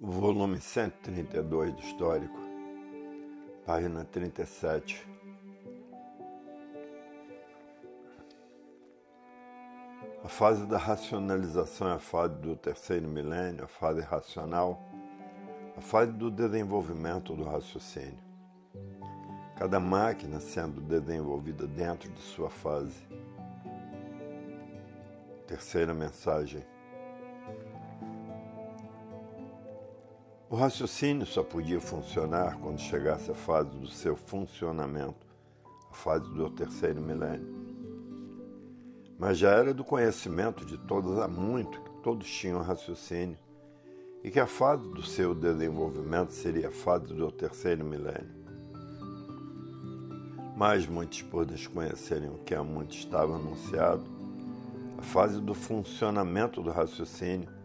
Volume 132 do Histórico, página 37. A fase da racionalização é a fase do terceiro milênio, a fase racional, a fase do desenvolvimento do raciocínio. Cada máquina sendo desenvolvida dentro de sua fase. Terceira mensagem. O raciocínio só podia funcionar quando chegasse a fase do seu funcionamento, a fase do terceiro milênio. Mas já era do conhecimento de todos há muito que todos tinham raciocínio e que a fase do seu desenvolvimento seria a fase do terceiro milênio. Mas muitos, por desconhecerem o que há muito estava anunciado, a fase do funcionamento do raciocínio,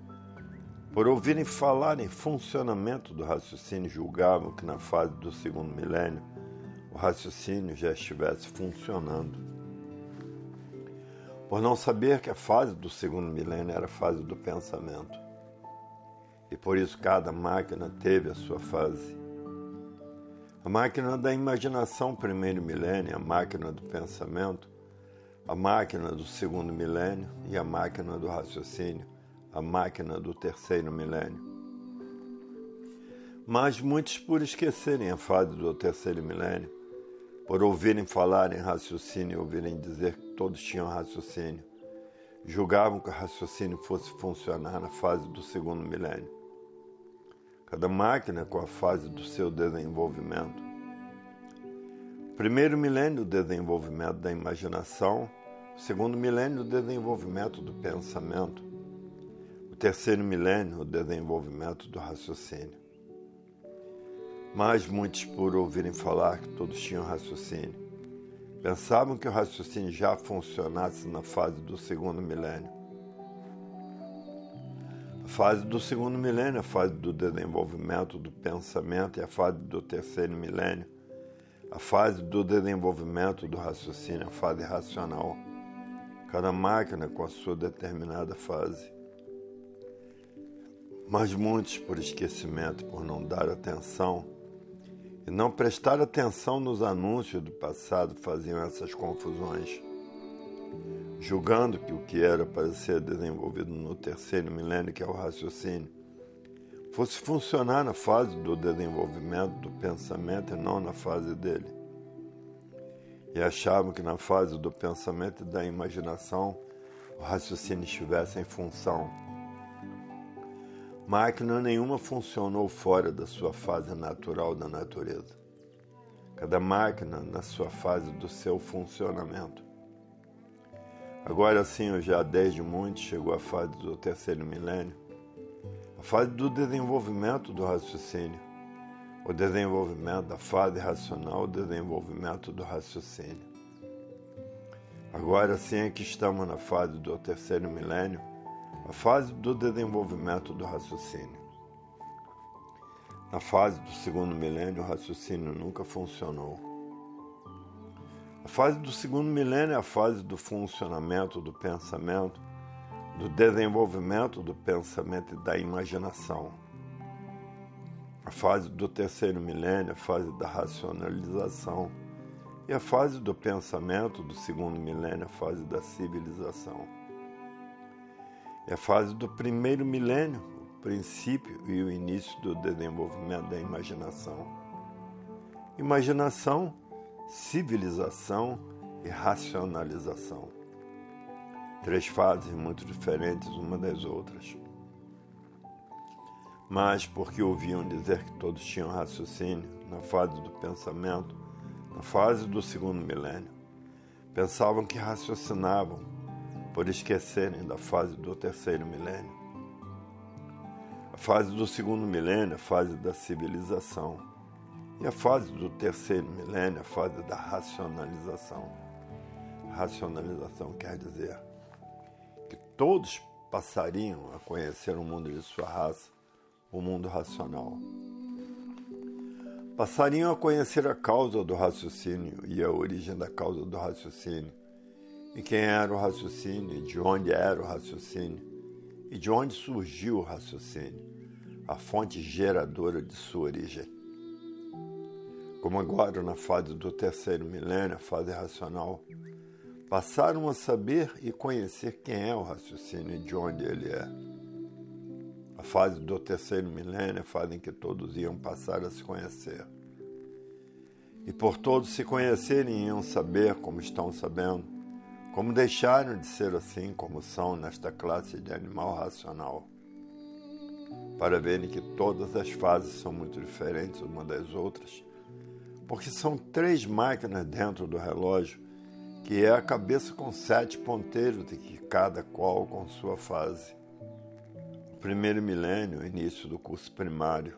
por ouvirem falar em funcionamento do raciocínio, julgavam que na fase do segundo milênio o raciocínio já estivesse funcionando. Por não saber que a fase do segundo milênio era a fase do pensamento. E por isso cada máquina teve a sua fase. A máquina da imaginação, primeiro milênio, a máquina do pensamento, a máquina do segundo milênio e a máquina do raciocínio a máquina do terceiro milênio. Mas muitos, por esquecerem a fase do terceiro milênio, por ouvirem falar em raciocínio e ouvirem dizer que todos tinham raciocínio, julgavam que o raciocínio fosse funcionar na fase do segundo milênio. Cada máquina com a fase do seu desenvolvimento. Primeiro milênio, o desenvolvimento da imaginação. Segundo milênio, o desenvolvimento do pensamento terceiro milênio, o desenvolvimento do raciocínio. Mas muitos, por ouvirem falar que todos tinham raciocínio, pensavam que o raciocínio já funcionasse na fase do segundo milênio. A fase do segundo milênio, a fase do desenvolvimento do pensamento, e a fase do terceiro milênio, a fase do desenvolvimento do raciocínio, a fase racional. Cada máquina com a sua determinada fase. Mas muitos, por esquecimento, por não dar atenção e não prestar atenção nos anúncios do passado, faziam essas confusões, julgando que o que era para ser desenvolvido no terceiro milênio, que é o raciocínio, fosse funcionar na fase do desenvolvimento do pensamento e não na fase dele. E achavam que na fase do pensamento e da imaginação o raciocínio estivesse em função Máquina nenhuma funcionou fora da sua fase natural da natureza. Cada máquina na sua fase do seu funcionamento. Agora sim, já desde muito chegou a fase do terceiro milênio, a fase do desenvolvimento do raciocínio, o desenvolvimento da fase racional, o desenvolvimento do raciocínio. Agora sim é que estamos na fase do terceiro milênio, a fase do desenvolvimento do raciocínio. Na fase do segundo milênio, o raciocínio nunca funcionou. A fase do segundo milênio é a fase do funcionamento do pensamento, do desenvolvimento do pensamento e da imaginação. A fase do terceiro milênio é a fase da racionalização. E a fase do pensamento do segundo milênio é a fase da civilização. É a fase do primeiro milênio, o princípio e o início do desenvolvimento da imaginação. Imaginação, civilização e racionalização. Três fases muito diferentes uma das outras. Mas porque ouviam dizer que todos tinham raciocínio na fase do pensamento, na fase do segundo milênio, pensavam que raciocinavam por esquecerem da fase do terceiro milênio. A fase do segundo milênio, a fase da civilização. E a fase do terceiro milênio, a fase da racionalização. Racionalização quer dizer que todos passariam a conhecer o mundo de sua raça, o mundo racional. Passariam a conhecer a causa do raciocínio e a origem da causa do raciocínio e quem era o raciocínio, de onde era o raciocínio e de onde surgiu o raciocínio, a fonte geradora de sua origem. Como agora, na fase do terceiro milênio, a fase racional, passaram a saber e conhecer quem é o raciocínio e de onde ele é. A fase do terceiro milênio é a fase em que todos iam passar a se conhecer. E por todos se conhecerem, iam saber como estão sabendo, como deixaram de ser assim como são nesta classe de animal racional para verem que todas as fases são muito diferentes uma das outras, porque são três máquinas dentro do relógio, que é a cabeça com sete ponteiros e que cada qual com sua fase. O primeiro milênio, início do curso primário.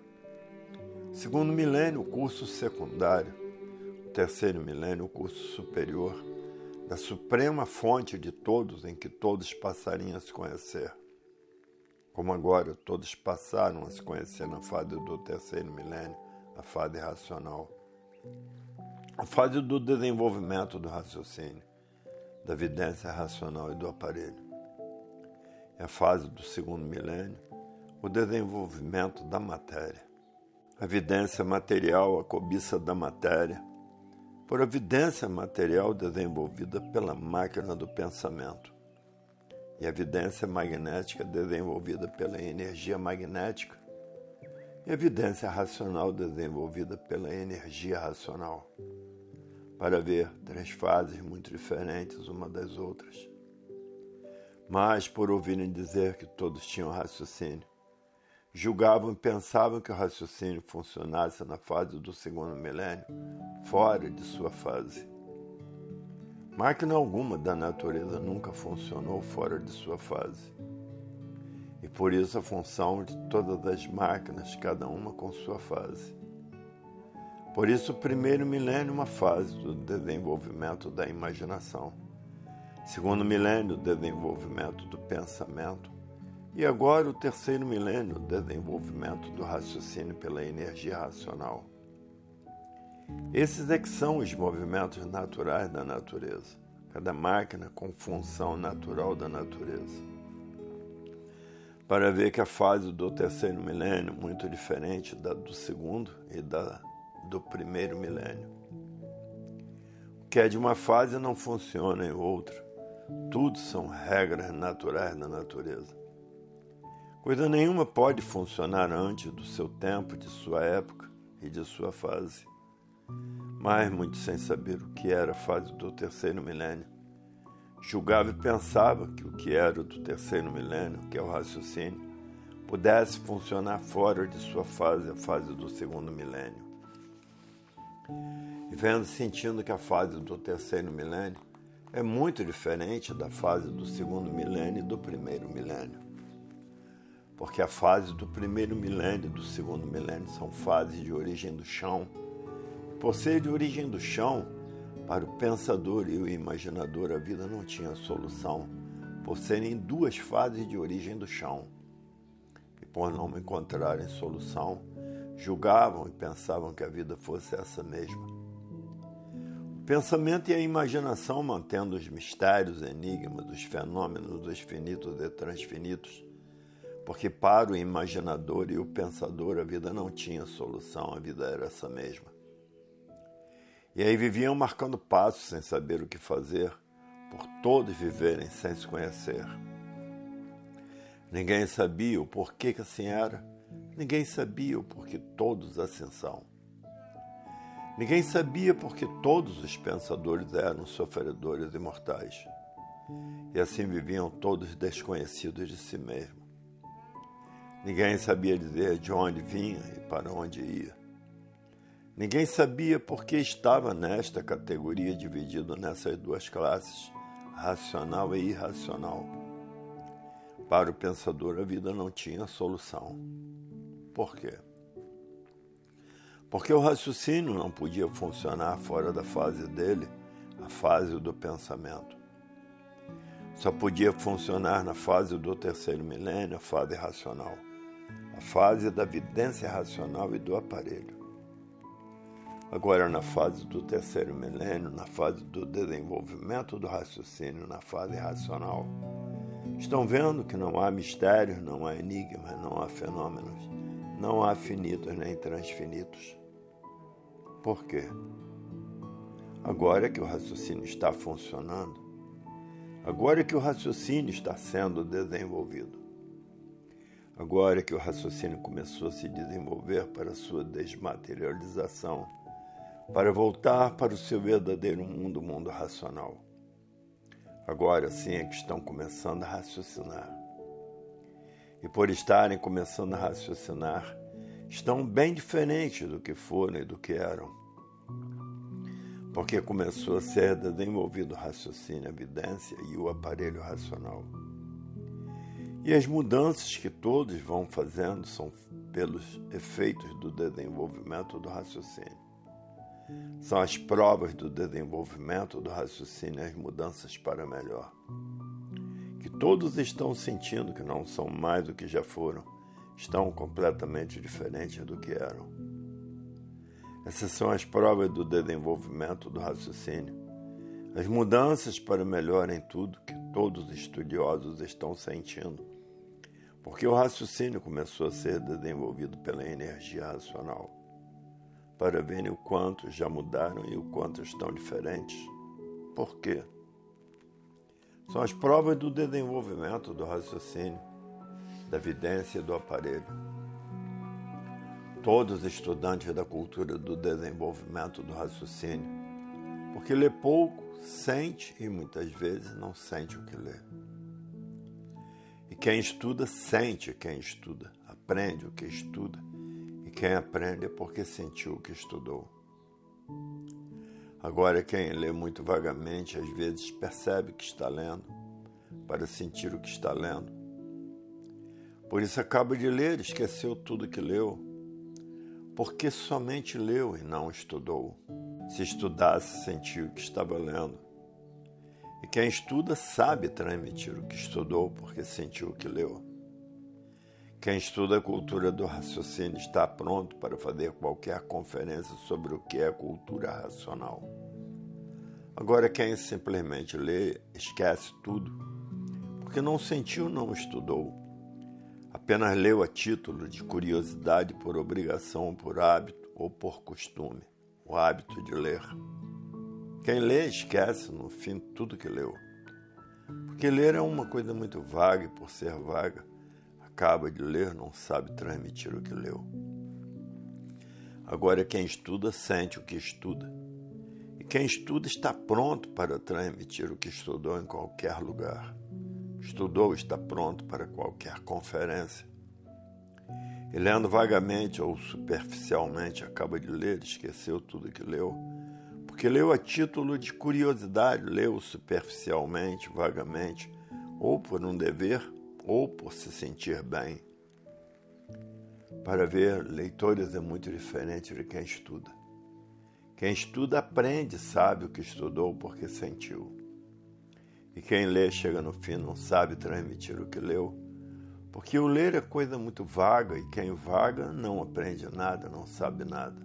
O segundo milênio, curso secundário. O terceiro milênio, curso superior, da suprema fonte de todos em que todos passariam a se conhecer como agora todos passaram a se conhecer na fase do terceiro milênio, a fase racional. A fase do desenvolvimento do raciocínio, da evidência racional e do aparelho. É a fase do segundo milênio, o desenvolvimento da matéria. A evidência material, a cobiça da matéria, por evidência material desenvolvida pela máquina do pensamento e a evidência magnética desenvolvida pela energia magnética e a evidência racional desenvolvida pela energia racional, para ver três fases muito diferentes uma das outras. Mas, por ouvirem dizer que todos tinham raciocínio, julgavam e pensavam que o raciocínio funcionasse na fase do segundo milênio, fora de sua fase Máquina alguma da natureza nunca funcionou fora de sua fase. E por isso a função de todas as máquinas, cada uma com sua fase. Por isso, o primeiro milênio é uma fase do desenvolvimento da imaginação. Segundo milênio, o desenvolvimento do pensamento. E agora, o terceiro milênio, desenvolvimento do raciocínio pela energia racional. Esses é que são os movimentos naturais da natureza, cada máquina com função natural da natureza. Para ver que a fase do terceiro milênio é muito diferente da do segundo e da do primeiro milênio. O que é de uma fase não funciona em outra. Tudo são regras naturais da natureza. Coisa nenhuma pode funcionar antes do seu tempo, de sua época e de sua fase mas muito sem saber o que era a fase do terceiro milênio. Julgava e pensava que o que era do terceiro milênio, que é o raciocínio, pudesse funcionar fora de sua fase, a fase do segundo milênio. E vendo sentindo que a fase do terceiro milênio é muito diferente da fase do segundo milênio e do primeiro milênio. Porque a fase do primeiro milênio e do segundo milênio são fases de origem do chão por ser de origem do chão, para o pensador e o imaginador a vida não tinha solução, por serem duas fases de origem do chão. E por não encontrarem solução, julgavam e pensavam que a vida fosse essa mesma. O pensamento e a imaginação mantendo os mistérios, enigmas, os fenômenos dos finitos e transfinitos, porque para o imaginador e o pensador a vida não tinha solução, a vida era essa mesma. E aí viviam marcando passos sem saber o que fazer, por todos viverem sem se conhecer. Ninguém sabia o porquê que assim era, ninguém sabia o porquê todos assim são. Ninguém sabia porque todos os pensadores eram sofredores imortais. E assim viviam todos desconhecidos de si mesmo. Ninguém sabia dizer de onde vinha e para onde ia. Ninguém sabia por que estava nesta categoria dividido nessas duas classes, racional e irracional. Para o pensador, a vida não tinha solução. Por quê? Porque o raciocínio não podia funcionar fora da fase dele, a fase do pensamento. Só podia funcionar na fase do terceiro milênio, a fase racional, a fase da evidência racional e do aparelho. Agora, na fase do terceiro milênio, na fase do desenvolvimento do raciocínio, na fase racional, estão vendo que não há mistérios, não há enigmas, não há fenômenos, não há finitos nem transfinitos. Por quê? Agora que o raciocínio está funcionando, agora que o raciocínio está sendo desenvolvido, agora que o raciocínio começou a se desenvolver para sua desmaterialização, para voltar para o seu verdadeiro mundo, o mundo racional. Agora sim é que estão começando a raciocinar. E por estarem começando a raciocinar, estão bem diferentes do que foram e do que eram porque começou a ser desenvolvido o raciocínio, a evidência e o aparelho racional. E as mudanças que todos vão fazendo são pelos efeitos do desenvolvimento do raciocínio. São as provas do desenvolvimento do raciocínio as mudanças para melhor. Que todos estão sentindo que não são mais do que já foram, estão completamente diferentes do que eram. Essas são as provas do desenvolvimento do raciocínio. As mudanças para melhor em tudo que todos os estudiosos estão sentindo. Porque o raciocínio começou a ser desenvolvido pela energia racional. Para verem o quanto já mudaram e o quanto estão diferentes. Por quê? São as provas do desenvolvimento do raciocínio, da evidência do aparelho todos estudantes da cultura do desenvolvimento do raciocínio, porque lê pouco, sente e muitas vezes não sente o que lê. E quem estuda, sente quem estuda, aprende o que estuda, e quem aprende é porque sentiu o que estudou. Agora, quem lê muito vagamente, às vezes percebe que está lendo, para sentir o que está lendo. Por isso acaba de ler, esqueceu tudo que leu, porque somente leu e não estudou. Se estudasse, sentiu o que estava lendo. E quem estuda sabe transmitir o que estudou, porque sentiu o que leu. Quem estuda a cultura do raciocínio está pronto para fazer qualquer conferência sobre o que é cultura racional. Agora, quem simplesmente lê, esquece tudo, porque não sentiu, não estudou apenas leu a título de curiosidade por obrigação, por hábito ou por costume, o hábito de ler. Quem lê esquece, no fim, tudo que leu. Porque ler é uma coisa muito vaga e, por ser vaga, acaba de ler, não sabe transmitir o que leu. Agora, quem estuda sente o que estuda. E quem estuda está pronto para transmitir o que estudou em qualquer lugar estudou está pronto para qualquer conferência. E lendo vagamente ou superficialmente, acaba de ler, esqueceu tudo que leu, porque leu a título de curiosidade, leu superficialmente, vagamente, ou por um dever, ou por se sentir bem. Para ver, leitores é muito diferente de quem estuda. Quem estuda aprende, sabe o que estudou porque sentiu. E quem lê chega no fim não sabe transmitir o que leu, porque o ler é coisa muito vaga e quem vaga não aprende nada, não sabe nada.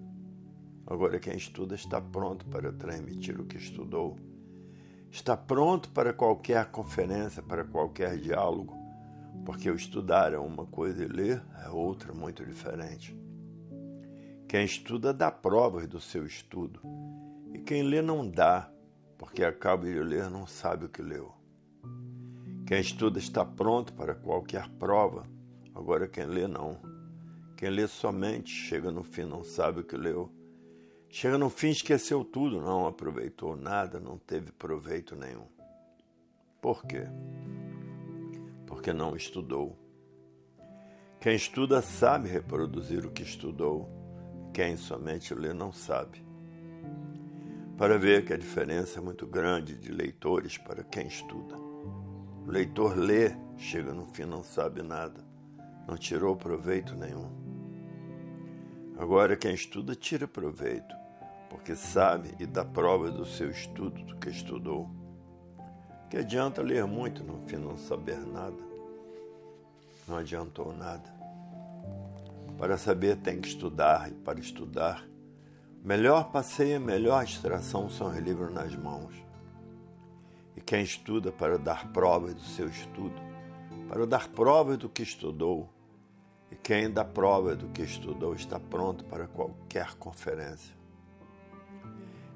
Agora, quem estuda está pronto para transmitir o que estudou, está pronto para qualquer conferência, para qualquer diálogo, porque o estudar é uma coisa e ler é outra muito diferente. Quem estuda dá provas do seu estudo, e quem lê não dá, porque acaba de ler não sabe o que leu. Quem estuda está pronto para qualquer prova, agora quem lê não. Quem lê somente chega no fim não sabe o que leu. Chega no fim esqueceu tudo, não aproveitou nada, não teve proveito nenhum. Por quê? Porque não estudou. Quem estuda sabe reproduzir o que estudou. Quem somente lê não sabe para ver que a diferença é muito grande de leitores para quem estuda. O leitor lê, chega no fim não sabe nada, não tirou proveito nenhum. Agora quem estuda tira proveito, porque sabe e dá prova do seu estudo, do que estudou. Que adianta ler muito no fim não saber nada? Não adiantou nada. Para saber tem que estudar, e para estudar Melhor passeio melhor distração são os livros nas mãos. E quem estuda para dar provas do seu estudo, para dar provas do que estudou, E quem dá prova do que estudou está pronto para qualquer conferência.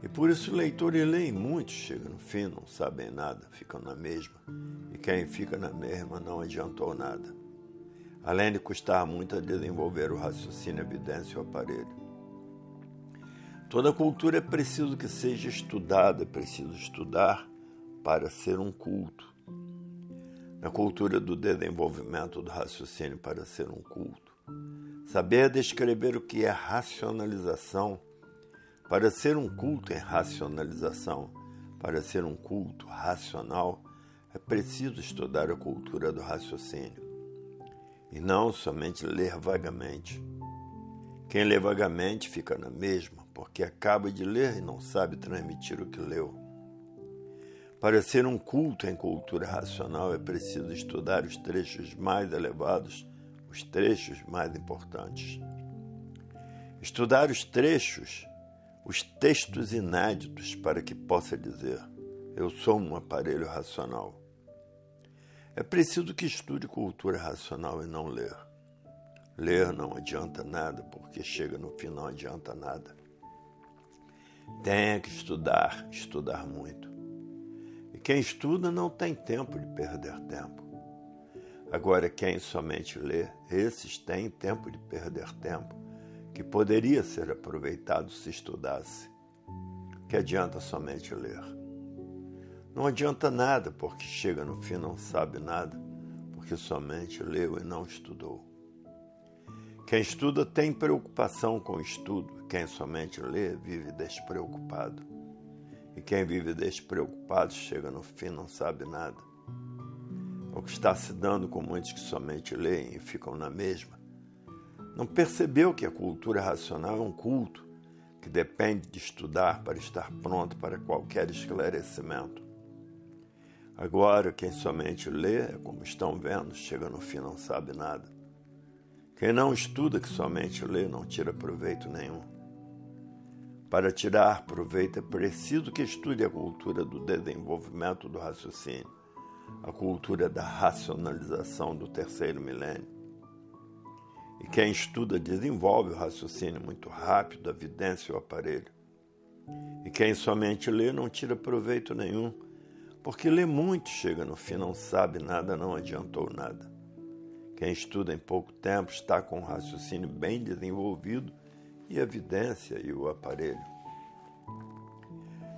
E por isso leitores leem muito, chegam no fim, não sabem nada, ficam na mesma. E quem fica na mesma não adiantou nada. Além de custar muito a desenvolver o raciocínio, a evidência e o aparelho. Toda cultura é preciso que seja estudada, é preciso estudar para ser um culto. Na cultura do desenvolvimento do raciocínio para ser um culto. Saber descrever o que é racionalização para ser um culto em racionalização, para ser um culto racional, é preciso estudar a cultura do raciocínio e não somente ler vagamente. Quem lê vagamente fica na mesma, porque acaba de ler e não sabe transmitir o que leu. Para ser um culto em cultura racional é preciso estudar os trechos mais elevados, os trechos mais importantes. Estudar os trechos os textos inéditos para que possa dizer: Eu sou um aparelho racional. É preciso que estude cultura racional e não ler. Ler não adianta nada, porque chega no fim não adianta nada. Tem que estudar, estudar muito. E quem estuda não tem tempo de perder tempo. Agora, quem somente lê, esses têm tempo de perder tempo que poderia ser aproveitado se estudasse. Que adianta somente ler? Não adianta nada, porque chega no fim não sabe nada, porque somente leu e não estudou. Quem estuda tem preocupação com o estudo, quem somente lê vive despreocupado. E quem vive despreocupado chega no fim não sabe nada. O que está se dando com muitos que somente leem e ficam na mesma não percebeu que a cultura racional é um culto que depende de estudar para estar pronto para qualquer esclarecimento. Agora, quem somente lê, como estão vendo, chega no fim não sabe nada. Quem não estuda, que somente lê, não tira proveito nenhum. Para tirar proveito é preciso que estude a cultura do desenvolvimento do raciocínio, a cultura da racionalização do terceiro milênio e quem estuda desenvolve o raciocínio muito rápido, a evidência e o aparelho. E quem somente lê não tira proveito nenhum, porque lê muito, chega no fim, não sabe nada, não adiantou nada. Quem estuda em pouco tempo está com o raciocínio bem desenvolvido e a evidência e o aparelho.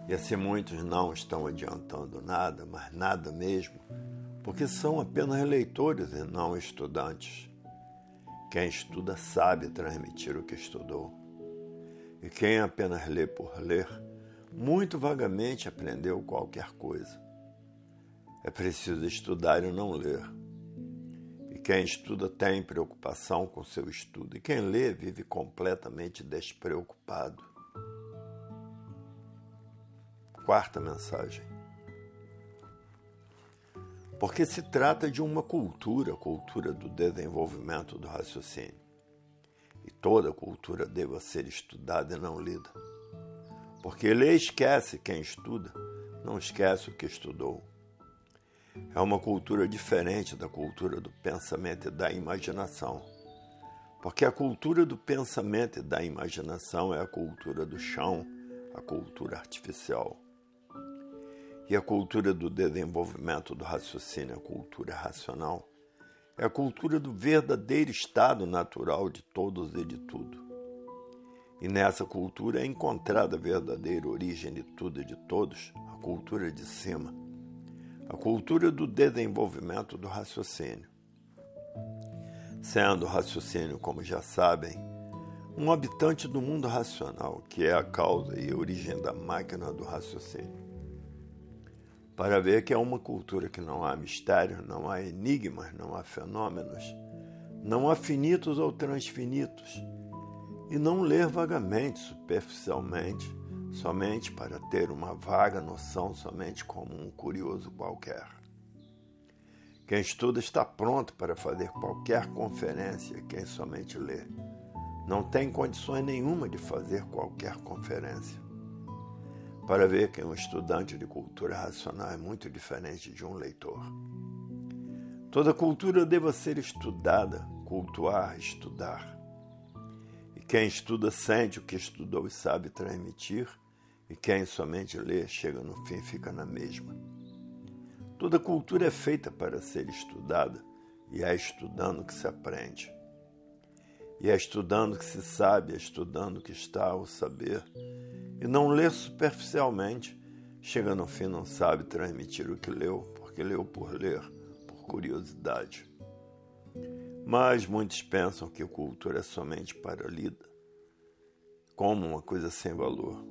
E assim muitos não estão adiantando nada, mas nada mesmo, porque são apenas leitores e não estudantes. Quem estuda sabe transmitir o que estudou. E quem apenas lê por ler, muito vagamente aprendeu qualquer coisa. É preciso estudar e não ler. E quem estuda tem preocupação com seu estudo. E quem lê vive completamente despreocupado. Quarta mensagem porque se trata de uma cultura, cultura do desenvolvimento do raciocínio. E toda cultura deva ser estudada e não lida. Porque lê esquece quem estuda, não esquece o que estudou. É uma cultura diferente da cultura do pensamento e da imaginação. Porque a cultura do pensamento e da imaginação é a cultura do chão, a cultura artificial. E a cultura do desenvolvimento do raciocínio, a cultura racional, é a cultura do verdadeiro estado natural de todos e de tudo. E nessa cultura é encontrada a verdadeira origem de tudo e de todos, a cultura de cima, a cultura do desenvolvimento do raciocínio. Sendo o raciocínio, como já sabem, um habitante do mundo racional, que é a causa e a origem da máquina do raciocínio para ver que é uma cultura que não há mistérios, não há enigmas, não há fenômenos, não há finitos ou transfinitos, e não ler vagamente, superficialmente, somente para ter uma vaga noção, somente como um curioso qualquer. Quem estuda está pronto para fazer qualquer conferência, quem somente lê. Não tem condições nenhuma de fazer qualquer conferência para ver que um estudante de cultura racional é muito diferente de um leitor. Toda cultura deva ser estudada cultuar, estudar. E quem estuda sente o que estudou e sabe transmitir, e quem somente lê chega no fim e fica na mesma. Toda cultura é feita para ser estudada, e é estudando que se aprende. E é estudando que se sabe, é estudando que está o saber. E não lê superficialmente, chega no fim não sabe transmitir o que leu, porque leu por ler, por curiosidade. Mas muitos pensam que cultura é somente para lida, como uma coisa sem valor.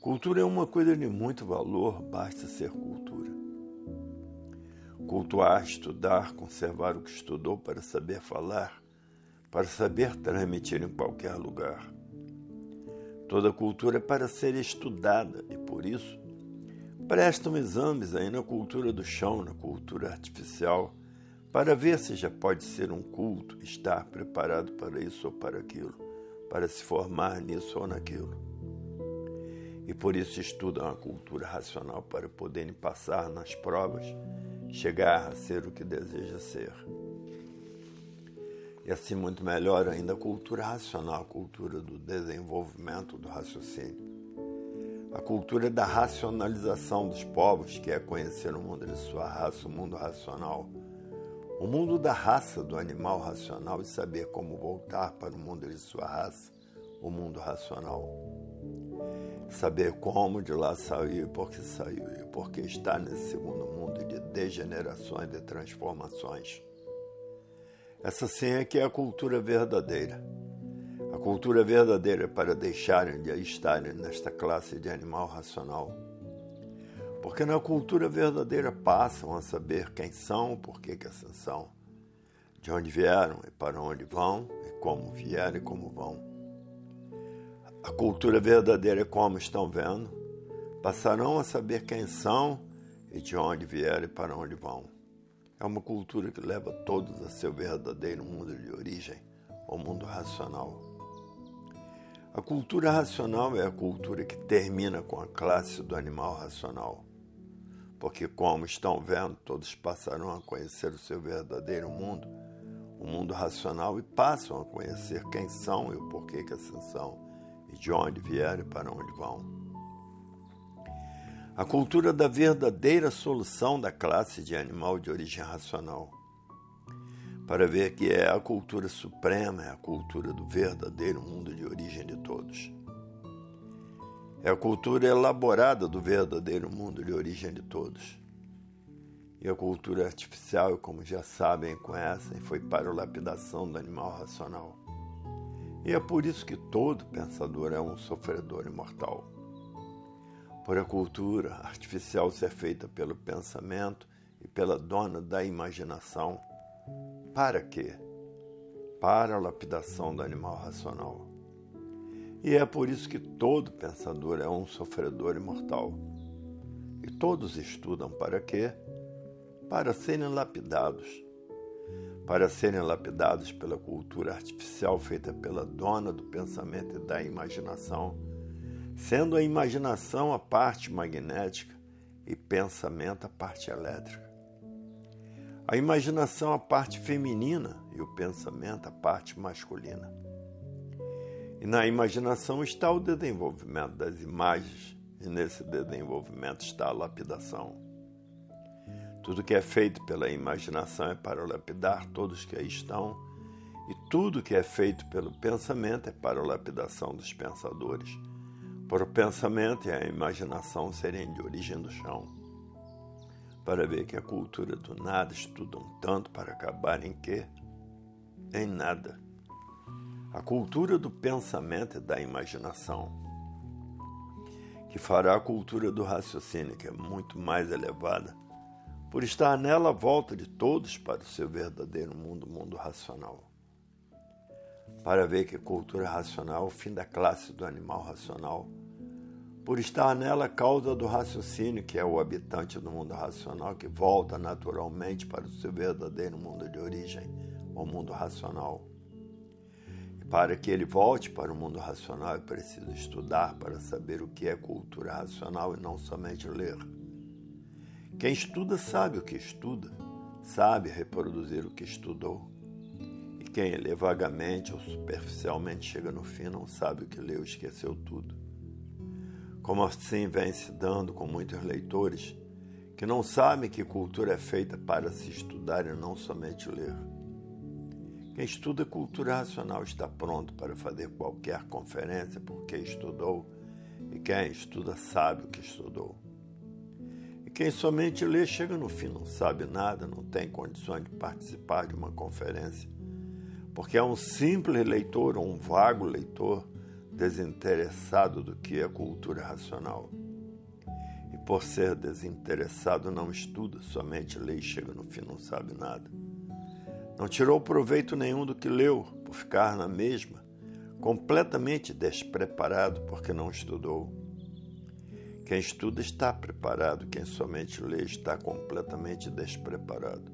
Cultura é uma coisa de muito valor, basta ser cultura. Cultuar, estudar, conservar o que estudou para saber falar, para saber transmitir em qualquer lugar. Toda cultura é para ser estudada e, por isso, prestam exames aí na cultura do chão, na cultura artificial, para ver se já pode ser um culto, estar preparado para isso ou para aquilo, para se formar nisso ou naquilo. E por isso estudam a cultura racional para poderem passar nas provas, chegar a ser o que deseja ser. E assim, muito melhor ainda, a cultura racional, a cultura do desenvolvimento do raciocínio. A cultura da racionalização dos povos, que é conhecer o mundo de sua raça, o mundo racional o mundo da raça do animal racional e saber como voltar para o mundo de sua raça, o mundo racional. Saber como de lá saiu e por que saiu e por que está nesse segundo mundo de degenerações e transformações. Essa sim é que é a cultura verdadeira. A cultura verdadeira é para deixarem de estarem nesta classe de animal racional porque na cultura verdadeira passam a saber quem são, por que, que assim são, de onde vieram e para onde vão, e como vieram e como vão. A cultura verdadeira é como estão vendo, passarão a saber quem são e de onde vieram e para onde vão. É uma cultura que leva todos a seu verdadeiro mundo de origem, o mundo racional. A cultura racional é a cultura que termina com a classe do animal racional porque, como estão vendo, todos passarão a conhecer o seu verdadeiro mundo, o mundo racional, e passam a conhecer quem são e o porquê que assim são, e de onde vieram e para onde vão. A cultura da verdadeira solução da classe de animal de origem racional. Para ver que é a cultura suprema, é a cultura do verdadeiro mundo de origem de todos. É a cultura elaborada do verdadeiro mundo de origem de todos. E a cultura artificial, como já sabem conhecem, foi para a lapidação do animal racional. E é por isso que todo pensador é um sofredor imortal. Por a cultura artificial ser feita pelo pensamento e pela dona da imaginação, para quê? Para a lapidação do animal racional. E é por isso que todo pensador é um sofredor imortal. E todos estudam para quê? Para serem lapidados. Para serem lapidados pela cultura artificial feita pela dona do pensamento e da imaginação, sendo a imaginação a parte magnética e pensamento a parte elétrica. A imaginação a parte feminina e o pensamento a parte masculina. E na imaginação está o desenvolvimento das imagens, e nesse desenvolvimento está a lapidação. Tudo que é feito pela imaginação é para lapidar todos que aí estão, e tudo que é feito pelo pensamento é para a lapidação dos pensadores, para o pensamento e a imaginação serem de origem do chão. Para ver que a cultura do nada estudam tanto para acabar em quê? Em nada a cultura do pensamento e da imaginação, que fará a cultura do raciocínio, que é muito mais elevada, por estar nela a volta de todos para o seu verdadeiro mundo, mundo racional. Para ver que a cultura racional o fim da classe do animal racional, por estar nela a causa do raciocínio, que é o habitante do mundo racional, que volta naturalmente para o seu verdadeiro mundo de origem, o mundo racional para que ele volte para o mundo racional, é preciso estudar para saber o que é cultura racional e não somente ler. Quem estuda sabe o que estuda, sabe reproduzir o que estudou. quem lê vagamente ou superficialmente chega no fim não sabe o que leu, esqueceu tudo. Como assim vem se dando com muitos leitores que não sabem que cultura é feita para se estudar e não somente ler. Quem estuda cultura racional está pronto para fazer qualquer conferência porque estudou, e quem estuda sabe o que estudou. E quem somente lê chega no fim, não sabe nada, não tem condições de participar de uma conferência, porque é um simples leitor ou um vago leitor desinteressado do que é cultura racional por ser desinteressado, não estuda, somente lê e chega no fim não sabe nada. Não tirou proveito nenhum do que leu, por ficar na mesma, completamente despreparado porque não estudou. Quem estuda está preparado, quem somente lê está completamente despreparado.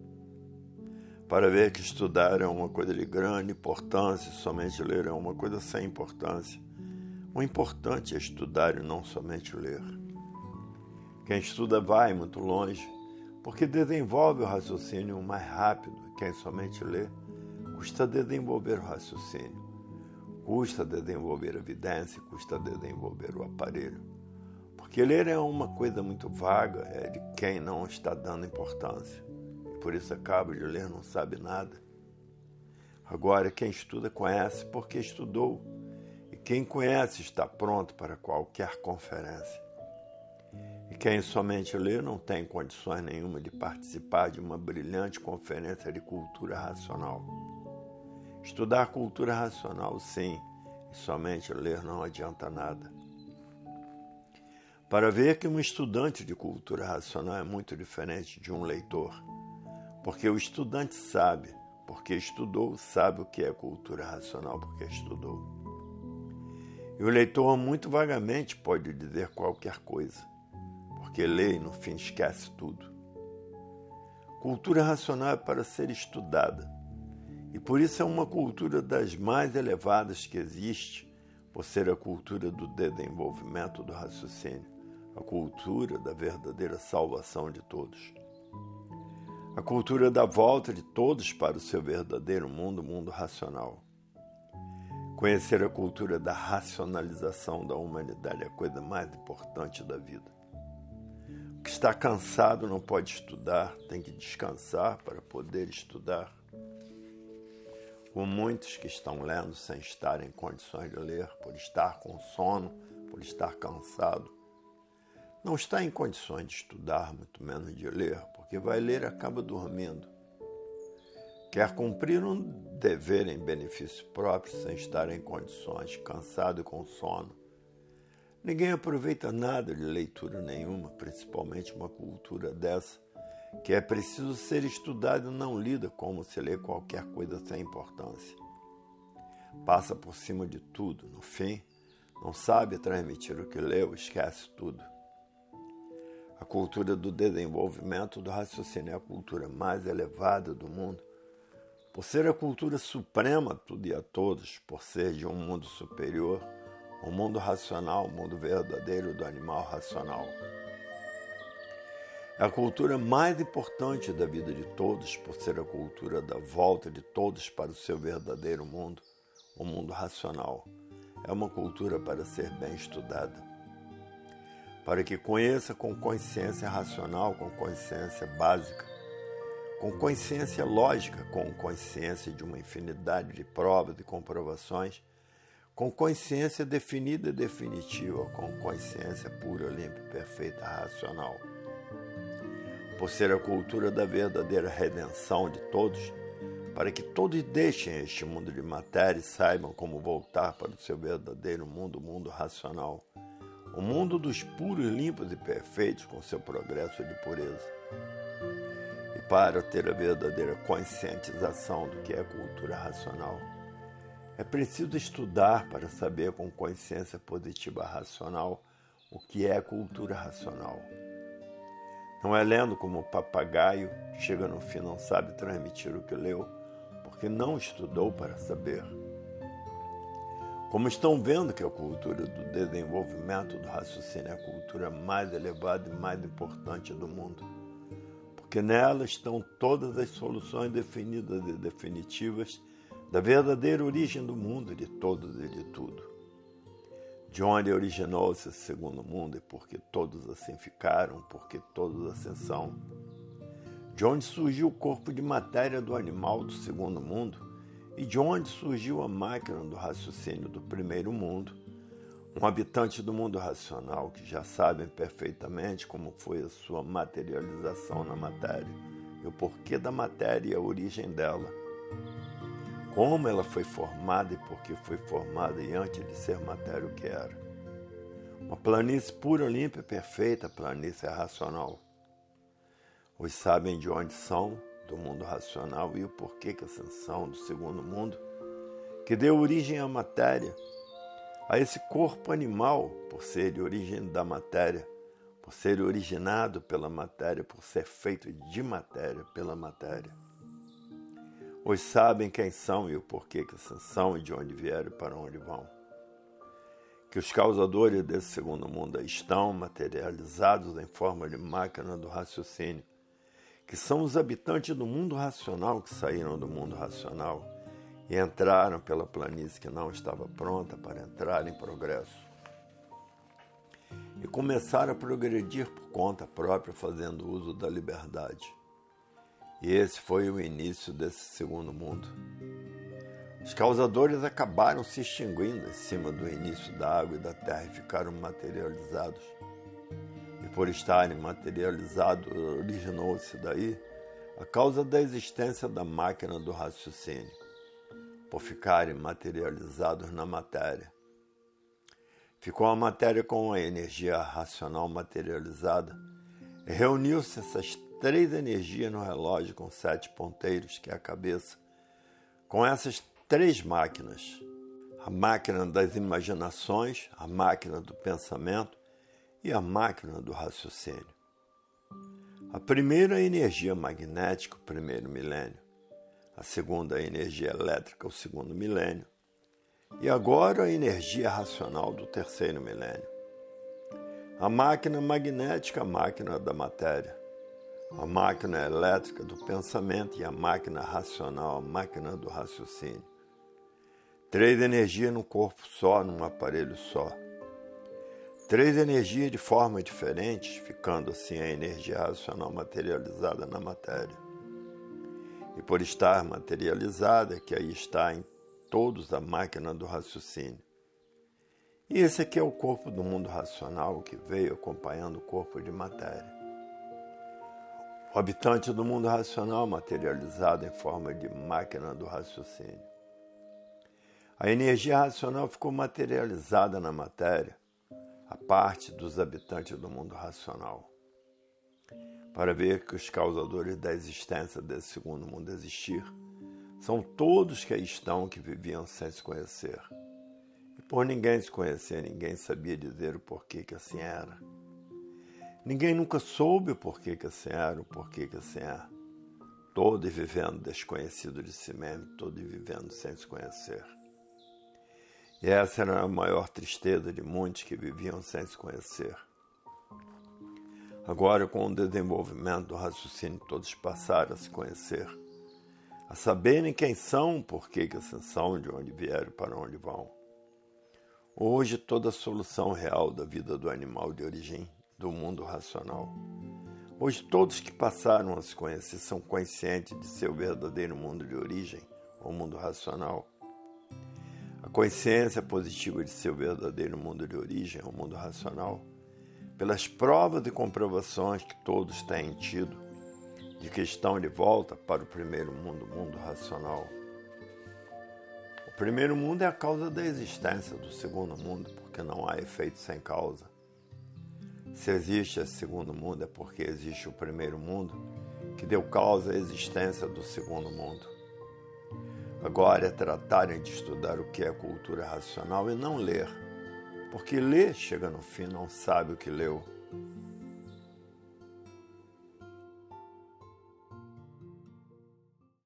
Para ver que estudar é uma coisa de grande importância, somente ler é uma coisa sem importância. O importante é estudar e não somente ler. Quem estuda vai muito longe, porque desenvolve o raciocínio mais rápido. Quem somente lê, custa desenvolver o raciocínio, custa desenvolver a evidência, custa desenvolver o aparelho. Porque ler é uma coisa muito vaga, é de quem não está dando importância. Por isso acaba de ler, não sabe nada. Agora, quem estuda conhece porque estudou. Quem conhece está pronto para qualquer conferência. E quem somente lê não tem condições nenhuma de participar de uma brilhante conferência de cultura racional. Estudar cultura racional, sim, e somente ler não adianta nada. Para ver que um estudante de cultura racional é muito diferente de um leitor, porque o estudante sabe, porque estudou, sabe o que é cultura racional, porque estudou. E o leitor, muito vagamente, pode dizer qualquer coisa porque lê e no fim esquece tudo. Cultura racional é para ser estudada, e por isso é uma cultura das mais elevadas que existe, por ser a cultura do desenvolvimento do raciocínio, a cultura da verdadeira salvação de todos. A cultura da volta de todos para o seu verdadeiro mundo, mundo racional. Conhecer a cultura da racionalização da humanidade é a coisa mais importante da vida que está cansado não pode estudar, tem que descansar para poder estudar. Como muitos que estão lendo sem estar em condições de ler, por estar com sono, por estar cansado, não está em condições de estudar, muito menos de ler, porque vai ler e acaba dormindo. Quer cumprir um dever em benefício próprio sem estar em condições, cansado e com sono Ninguém aproveita nada de leitura nenhuma, principalmente uma cultura dessa, que é preciso ser estudada e não lida como se lê qualquer coisa sem importância. Passa por cima de tudo, no fim, não sabe transmitir o que leu, esquece tudo. A cultura do desenvolvimento do raciocínio é a cultura mais elevada do mundo, por ser a cultura suprema tudo e a todos, por ser de um mundo superior o mundo racional, o mundo verdadeiro do animal racional. É a cultura mais importante da vida de todos, por ser a cultura da volta de todos para o seu verdadeiro mundo, o mundo racional. É uma cultura para ser bem estudada. Para que conheça com consciência racional, com consciência básica, com consciência lógica, com consciência de uma infinidade de provas e comprovações com consciência definida e definitiva, com consciência pura, limpa, perfeita, racional. Por ser a cultura da verdadeira redenção de todos, para que todos deixem este mundo de matéria e saibam como voltar para o seu verdadeiro mundo, o mundo racional, o mundo dos puros, limpos e perfeitos, com seu progresso de pureza. Para ter a verdadeira conscientização do que é cultura racional, é preciso estudar para saber com consciência positiva racional o que é cultura racional. Não é lendo como o papagaio, chega no fim não sabe transmitir o que leu, porque não estudou para saber. Como estão vendo que a cultura do desenvolvimento do raciocínio é a cultura mais elevada e mais importante do mundo, porque nela estão todas as soluções definidas e definitivas da verdadeira origem do mundo, de todos e de tudo. De onde originou-se esse segundo mundo e por que todos assim ficaram, porque todos assim são. De onde surgiu o corpo de matéria do animal do segundo mundo e de onde surgiu a máquina do raciocínio do primeiro mundo um habitante do mundo racional que já sabem perfeitamente como foi a sua materialização na matéria e o porquê da matéria e a origem dela. Como ela foi formada e por que foi formada e antes de ser matéria o que era. Uma planície pura, limpa e perfeita, planície racional. Os sabem de onde são, do mundo racional, e o porquê que a ascensão do segundo mundo, que deu origem à matéria, a esse corpo animal, por ser de origem da matéria, por ser originado pela matéria, por ser feito de matéria pela matéria. Os sabem quem são e o porquê que são e de onde vieram e para onde vão. Que os causadores desse segundo mundo estão materializados em forma de máquina do raciocínio, que são os habitantes do mundo racional que saíram do mundo racional entraram pela planície que não estava pronta para entrar em progresso. E começaram a progredir por conta própria, fazendo uso da liberdade. E esse foi o início desse segundo mundo. Os causadores acabaram se extinguindo em cima do início da água e da terra e ficaram materializados. E por estarem materializados, originou-se daí a causa da existência da máquina do raciocínio por ficarem materializados na matéria. Ficou a matéria com a energia racional materializada. Reuniu-se essas três energias no relógio com sete ponteiros, que é a cabeça, com essas três máquinas: a máquina das imaginações, a máquina do pensamento e a máquina do raciocínio. A primeira energia magnética, o primeiro milênio a segunda a energia elétrica, o segundo milênio, e agora a energia racional do terceiro milênio. A máquina magnética, a máquina da matéria, a máquina elétrica do pensamento e a máquina racional, a máquina do raciocínio. Três energias num corpo só, num aparelho só. Três energias de formas diferentes, ficando assim a energia racional materializada na matéria e por estar materializada, que aí está em todos a máquina do raciocínio. E esse aqui é o corpo do mundo racional que veio acompanhando o corpo de matéria. O habitante do mundo racional materializado em forma de máquina do raciocínio. A energia racional ficou materializada na matéria, a parte dos habitantes do mundo racional para ver que os causadores da existência desse segundo mundo existir são todos que aí estão que viviam sem se conhecer. E por ninguém se conhecer, ninguém sabia dizer o porquê que assim era. Ninguém nunca soube o porquê que assim era, o porquê que assim é. Todos vivendo desconhecido de si mesmo, todos vivendo sem se conhecer. E essa era a maior tristeza de muitos que viviam sem se conhecer Agora, com o desenvolvimento do raciocínio, todos passaram a se conhecer, a saberem quem são, por que, que são, de onde vieram, para onde vão. Hoje, toda a solução real da vida do animal de origem do mundo racional. Hoje, todos que passaram a se conhecer são conscientes de seu verdadeiro mundo de origem, o mundo racional. A consciência positiva de seu verdadeiro mundo de origem, o mundo racional pelas provas e comprovações que todos têm tido de que estão de volta para o primeiro mundo, mundo racional. O primeiro mundo é a causa da existência do segundo mundo, porque não há efeito sem causa. Se existe esse segundo mundo é porque existe o primeiro mundo, que deu causa à existência do segundo mundo. Agora é tratarem de estudar o que é cultura racional e não ler porque lê, chega no fim, não sabe o que leu.